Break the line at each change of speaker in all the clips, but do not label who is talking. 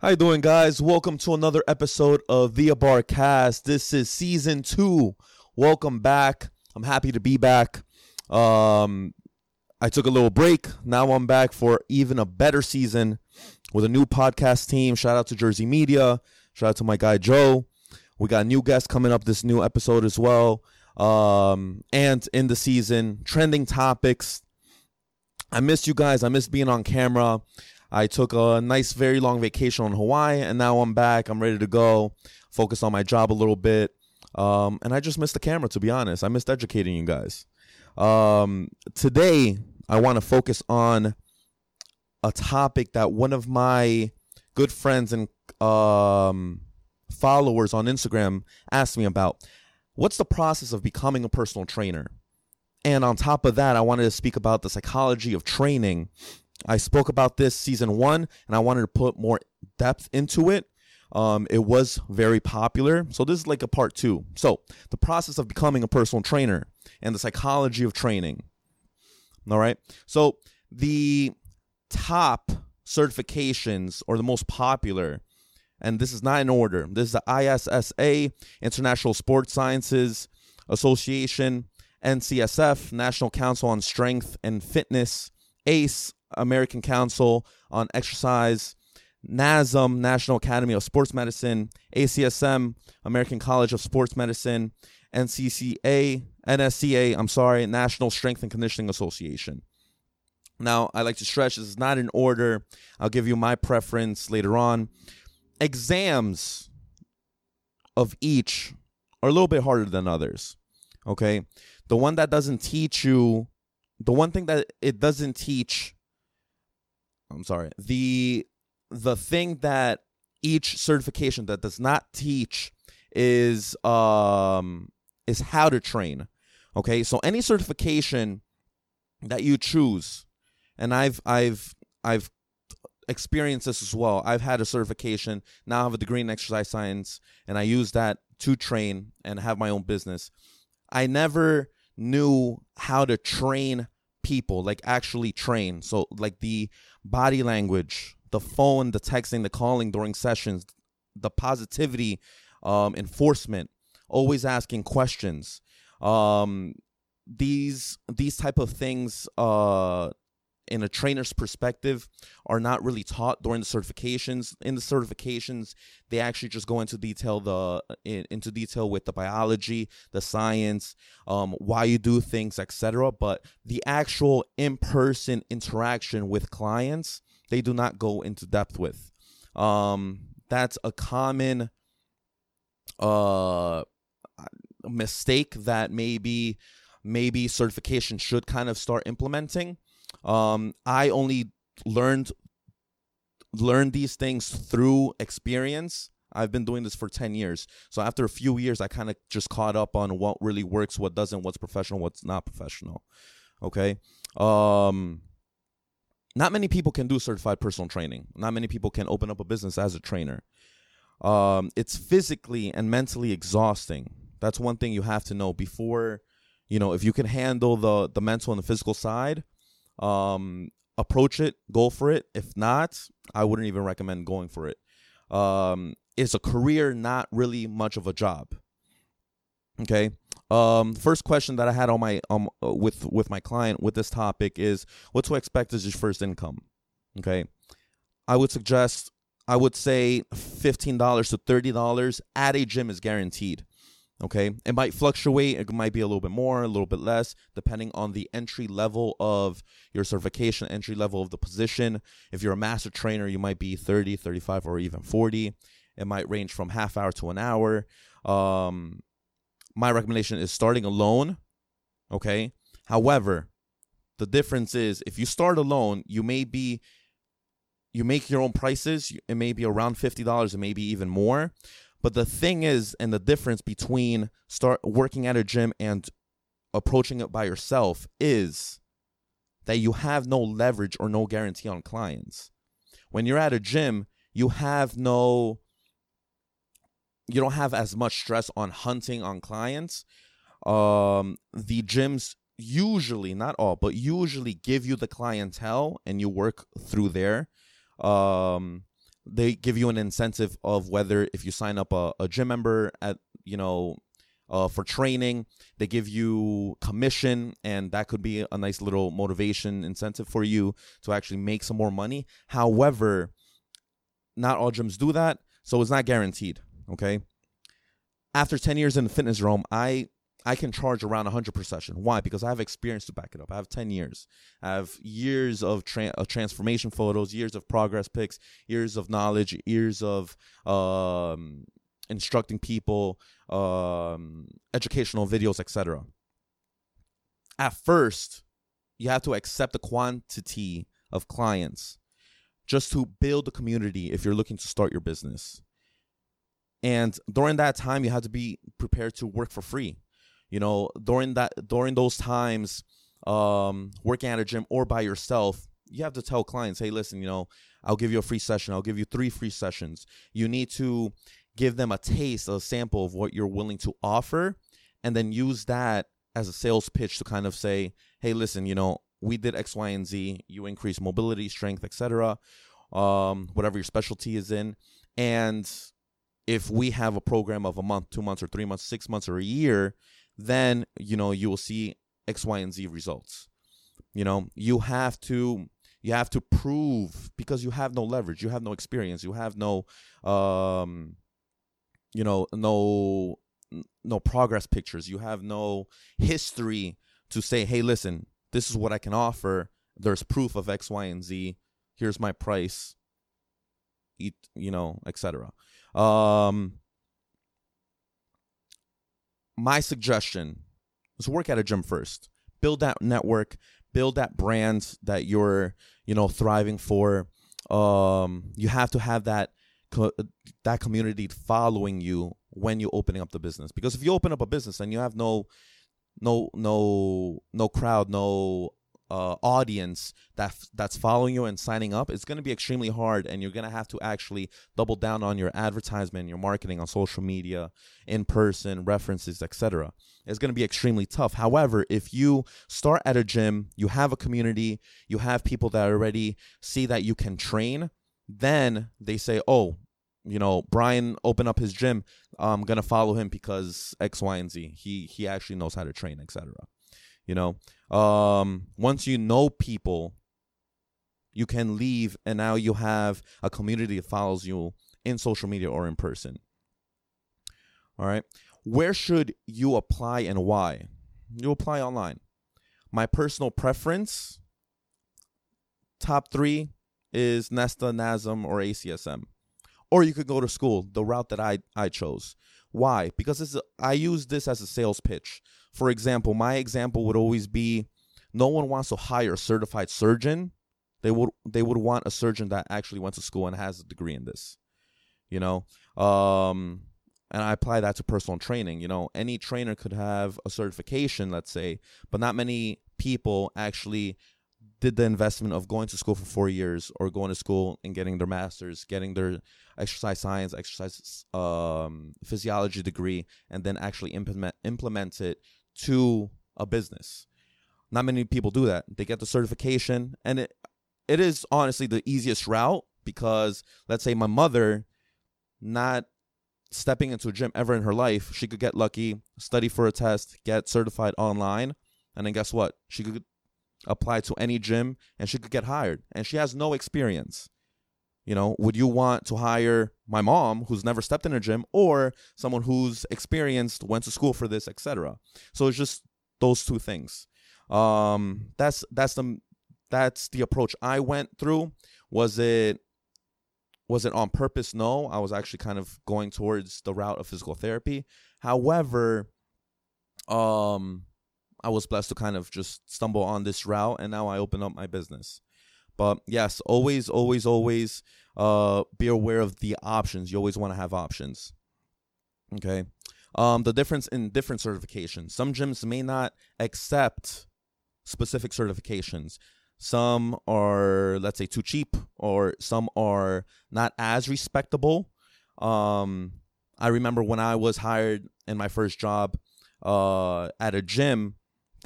How you doing, guys? Welcome to another episode of Via Bar Cast. This is season two. Welcome back. I'm happy to be back. Um, I took a little break. Now I'm back for even a better season with a new podcast team. Shout out to Jersey Media. Shout out to my guy Joe. We got new guests coming up this new episode as well. Um, and in the season, trending topics. I missed you guys. I missed being on camera. I took a nice, very long vacation on Hawaii, and now I'm back. I'm ready to go. Focus on my job a little bit. Um, and I just missed the camera, to be honest. I missed educating you guys. Um, today, I want to focus on a topic that one of my good friends and um, followers on Instagram asked me about. What's the process of becoming a personal trainer? And on top of that, I wanted to speak about the psychology of training. I spoke about this season one, and I wanted to put more depth into it. Um, it was very popular. So this is like a part two. So the process of becoming a personal trainer and the psychology of training. All right. So the top certifications or the most popular, and this is not in order. This is the ISSA, International Sports Sciences Association, NCSF, National Council on Strength and Fitness, ACE, American Council on Exercise, NASM, National Academy of Sports Medicine, ACSM, American College of Sports Medicine, NCCA, NSCA, I'm sorry, National Strength and Conditioning Association. Now, I like to stress this is not in order. I'll give you my preference later on. Exams of each are a little bit harder than others. Okay? The one that doesn't teach you, the one thing that it doesn't teach, I'm sorry, the the thing that each certification that does not teach is um is how to train. Okay? So any certification that you choose and I've I've I've experienced this as well. I've had a certification, now I have a degree in exercise science, and I use that to train and have my own business. I never knew how to train people, like actually train. So like the body language, the phone, the texting, the calling during sessions, the positivity, um, enforcement, always asking questions. Um, these these type of things uh in a trainer's perspective are not really taught during the certifications. In the certifications they actually just go into detail the in, into detail with the biology the science um, why you do things etc but the actual in-person interaction with clients they do not go into depth with. Um, that's a common uh mistake that maybe maybe certification should kind of start implementing um, I only learned learned these things through experience. I've been doing this for 10 years. So after a few years, I kind of just caught up on what really works, what doesn't, what's professional, what's not professional. Okay. Um, not many people can do certified personal training. Not many people can open up a business as a trainer. Um, it's physically and mentally exhausting. That's one thing you have to know before, you know, if you can handle the the mental and the physical side, um, approach it, go for it. If not, I wouldn't even recommend going for it. Um, it's a career, not really much of a job. Okay. Um, first question that I had on my um with with my client with this topic is what to expect as your first income. Okay. I would suggest I would say fifteen dollars to thirty dollars at a gym is guaranteed. Okay. It might fluctuate. It might be a little bit more, a little bit less, depending on the entry level of your certification, entry level of the position. If you're a master trainer, you might be 30, 35, or even 40. It might range from half hour to an hour. Um, my recommendation is starting alone. Okay. However, the difference is if you start alone, you may be you make your own prices. It may be around fifty dollars, it may be even more. But the thing is, and the difference between start working at a gym and approaching it by yourself is that you have no leverage or no guarantee on clients. When you're at a gym, you have no you don't have as much stress on hunting on clients. Um, the gyms usually, not all, but usually give you the clientele and you work through there. Um, they give you an incentive of whether if you sign up a, a gym member at you know uh, for training they give you commission and that could be a nice little motivation incentive for you to actually make some more money. However not all gyms do that so it's not guaranteed okay? After 10 years in the fitness realm i I can charge around 100 per session. Why? Because I have experience to back it up. I have 10 years. I have years of, tra- of transformation photos, years of progress pics, years of knowledge, years of um, instructing people, um, educational videos, etc. At first, you have to accept the quantity of clients just to build a community if you're looking to start your business. And during that time, you have to be prepared to work for free you know during that during those times um working at a gym or by yourself you have to tell clients hey listen you know i'll give you a free session. I'll give you three free sessions. You need to give them a taste a sample of what you're willing to offer and then use that as a sales pitch to kind of say hey listen you know we did x y and z. You increase mobility strength etc um whatever your specialty is in. And if we have a program of a month two months or three months six months or a year then you know you will see X, Y, and Z results. You know, you have to you have to prove because you have no leverage, you have no experience, you have no um you know, no no progress pictures, you have no history to say, "Hey, listen, this is what I can offer. There's proof of X, Y, and Z. Here's my price." Eat, you know, etc. Um my suggestion is work at a gym first. Build that network, build that brand that you're, you know, thriving for. Um, you have to have that co- that community following you when you're opening up the business. Because if you open up a business and you have no no no no crowd, no uh, audience that that's following you and signing up, it's going to be extremely hard, and you're going to have to actually double down on your advertisement, your marketing on social media, in person, references, etc. It's going to be extremely tough. However, if you start at a gym, you have a community, you have people that already see that you can train, then they say, "Oh, you know, Brian opened up his gym. I'm gonna follow him because X, Y, and Z. He he actually knows how to train, etc." You know, um, once you know people, you can leave, and now you have a community that follows you in social media or in person. All right. Where should you apply and why? You apply online. My personal preference, top three, is Nesta, NASM, or ACSM. Or you could go to school, the route that I, I chose. Why? Because this is, I use this as a sales pitch. For example, my example would always be no one wants to hire a certified surgeon. They would they would want a surgeon that actually went to school and has a degree in this. You know, um, and I apply that to personal training. You know, any trainer could have a certification, let's say, but not many people actually did the investment of going to school for four years or going to school and getting their master's, getting their exercise science, exercise um, physiology degree, and then actually implement implement it to a business. Not many people do that. They get the certification, and it it is honestly the easiest route because let's say my mother, not stepping into a gym ever in her life, she could get lucky, study for a test, get certified online, and then guess what? She could apply to any gym and she could get hired, and she has no experience. You know, would you want to hire my mom who's never stepped in a gym or someone who's experienced, went to school for this, etc. So it's just those two things. Um that's that's the that's the approach I went through. Was it was it on purpose? No. I was actually kind of going towards the route of physical therapy. However, um I was blessed to kind of just stumble on this route and now I open up my business. But yes, always, always, always uh, be aware of the options. You always want to have options. Okay. Um, the difference in different certifications. Some gyms may not accept specific certifications. Some are, let's say, too cheap, or some are not as respectable. Um, I remember when I was hired in my first job uh, at a gym,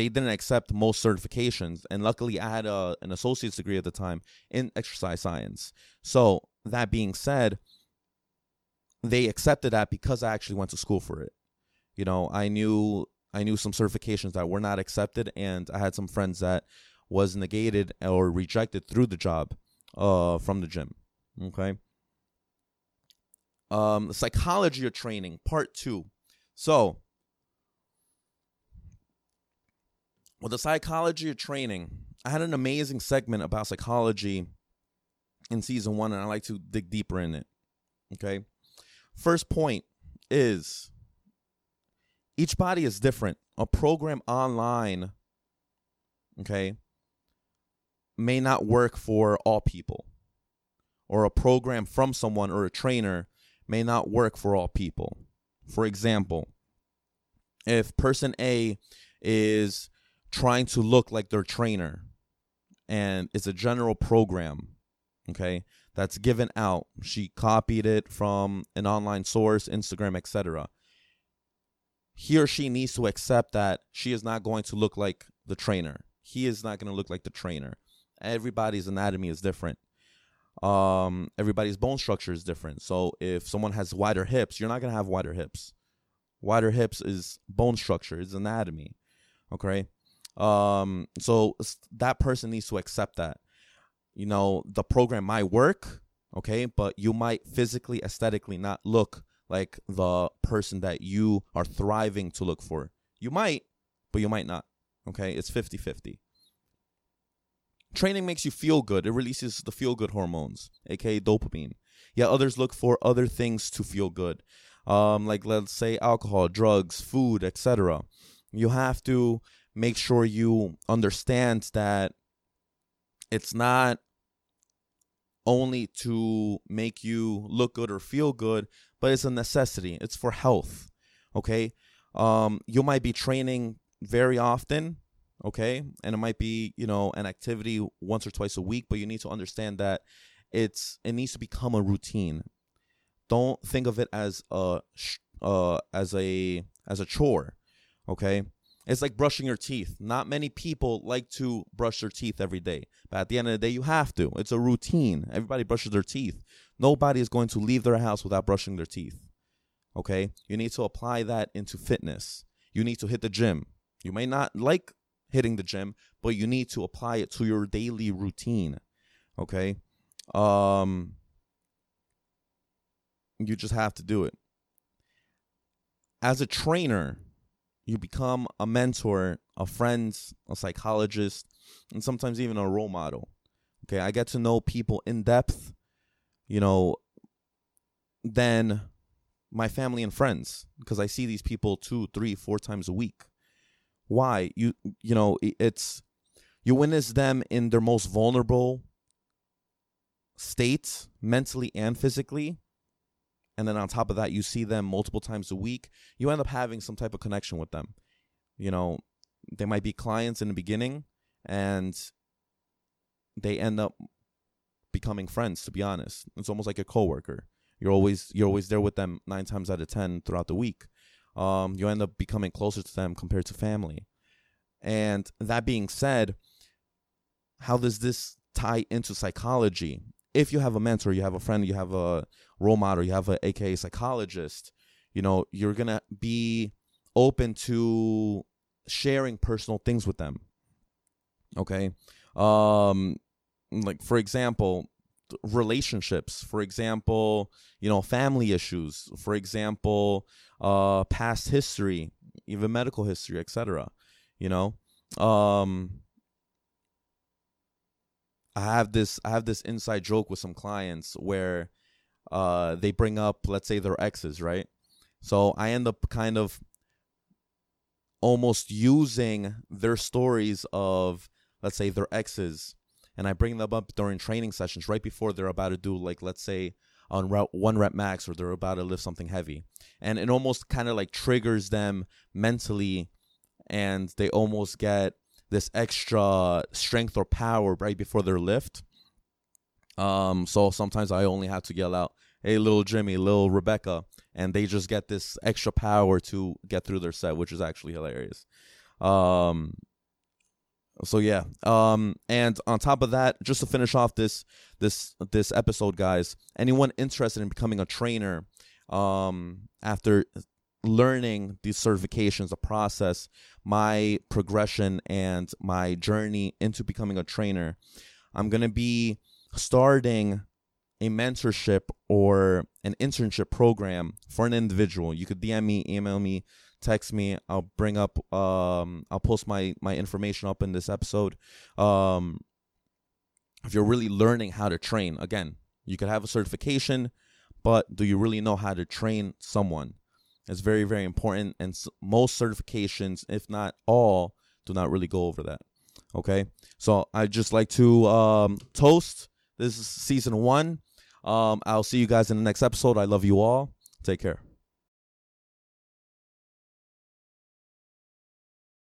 they didn't accept most certifications and luckily i had a, an associate's degree at the time in exercise science so that being said, they accepted that because I actually went to school for it. You know, I knew I knew some certifications that were not accepted, and I had some friends that was negated or rejected through the job uh, from the gym. Okay. Um, psychology of training, part two. So, with the psychology of training, I had an amazing segment about psychology in season one, and I like to dig deeper in it. Okay. First point is each body is different. A program online, okay, may not work for all people. Or a program from someone or a trainer may not work for all people. For example, if person A is trying to look like their trainer and it's a general program, okay, that's given out, she copied it from an online source, Instagram, etc. He or she needs to accept that she is not going to look like the trainer. He is not going to look like the trainer. Everybody's anatomy is different. Um, everybody's bone structure is different. So if someone has wider hips, you're not going to have wider hips. Wider hips is bone structure, is anatomy. Okay. Um, so that person needs to accept that. You know, the program might work, okay, but you might physically, aesthetically not look like the person that you are thriving to look for. You might, but you might not. Okay. It's 50 50. Training makes you feel good. It releases the feel good hormones, aka dopamine. Yet others look for other things to feel good. Um, like let's say alcohol, drugs, food, etc. You have to make sure you understand that it's not only to make you look good or feel good, but it's a necessity. It's for health. Okay. Um, you might be training very often, okay, and it might be you know an activity once or twice a week, but you need to understand that it's it needs to become a routine. Don't think of it as a uh as a as a chore, okay. It's like brushing your teeth. Not many people like to brush their teeth every day, but at the end of the day, you have to. It's a routine. Everybody brushes their teeth. Nobody is going to leave their house without brushing their teeth. Okay? You need to apply that into fitness. You need to hit the gym. You may not like hitting the gym, but you need to apply it to your daily routine. Okay? Um you just have to do it. As a trainer, you become a mentor, a friend, a psychologist, and sometimes even a role model. Okay, I get to know people in depth, you know, than my family and friends because I see these people two, three, four times a week. Why? You you know, it's you witness them in their most vulnerable states, mentally and physically, and then on top of that you see them multiple times a week you end up having some type of connection with them. You know they might be clients in the beginning and they end up becoming friends to be honest. It's almost like a coworker. You're always you're always there with them nine times out of ten throughout the week. Um, you end up becoming closer to them compared to family. And that being said how does this tie into psychology? If you have a mentor, you have a friend, you have a role model, you have a AKA psychologist, you know, you're gonna be open to sharing personal things with them. Okay. Um like for example, relationships, for example, you know, family issues, for example, uh past history, even medical history, etc. You know? Um I have this I have this inside joke with some clients where uh they bring up let's say their exes, right? So I end up kind of almost using their stories of let's say their exes and I bring them up during training sessions right before they're about to do like let's say on route one rep max or they're about to lift something heavy. And it almost kind of like triggers them mentally and they almost get this extra strength or power right before their lift. Um, so sometimes I only have to yell out, "Hey, little Jimmy, little Rebecca," and they just get this extra power to get through their set, which is actually hilarious. Um, so yeah um and on top of that just to finish off this this this episode guys anyone interested in becoming a trainer um after learning these certifications the process my progression and my journey into becoming a trainer i'm to be starting a mentorship or an internship program for an individual. You could dm me email me text me. I'll bring up um i'll post my my information up in this episode. Um if you're really learning how to train again you could have a certification but do you really know how to train someone? It's very very important and most certifications if not all do not really go over that okay? So i just like to um toast this is season one. Um i'll see you guys in the next episode. I love you all. Take care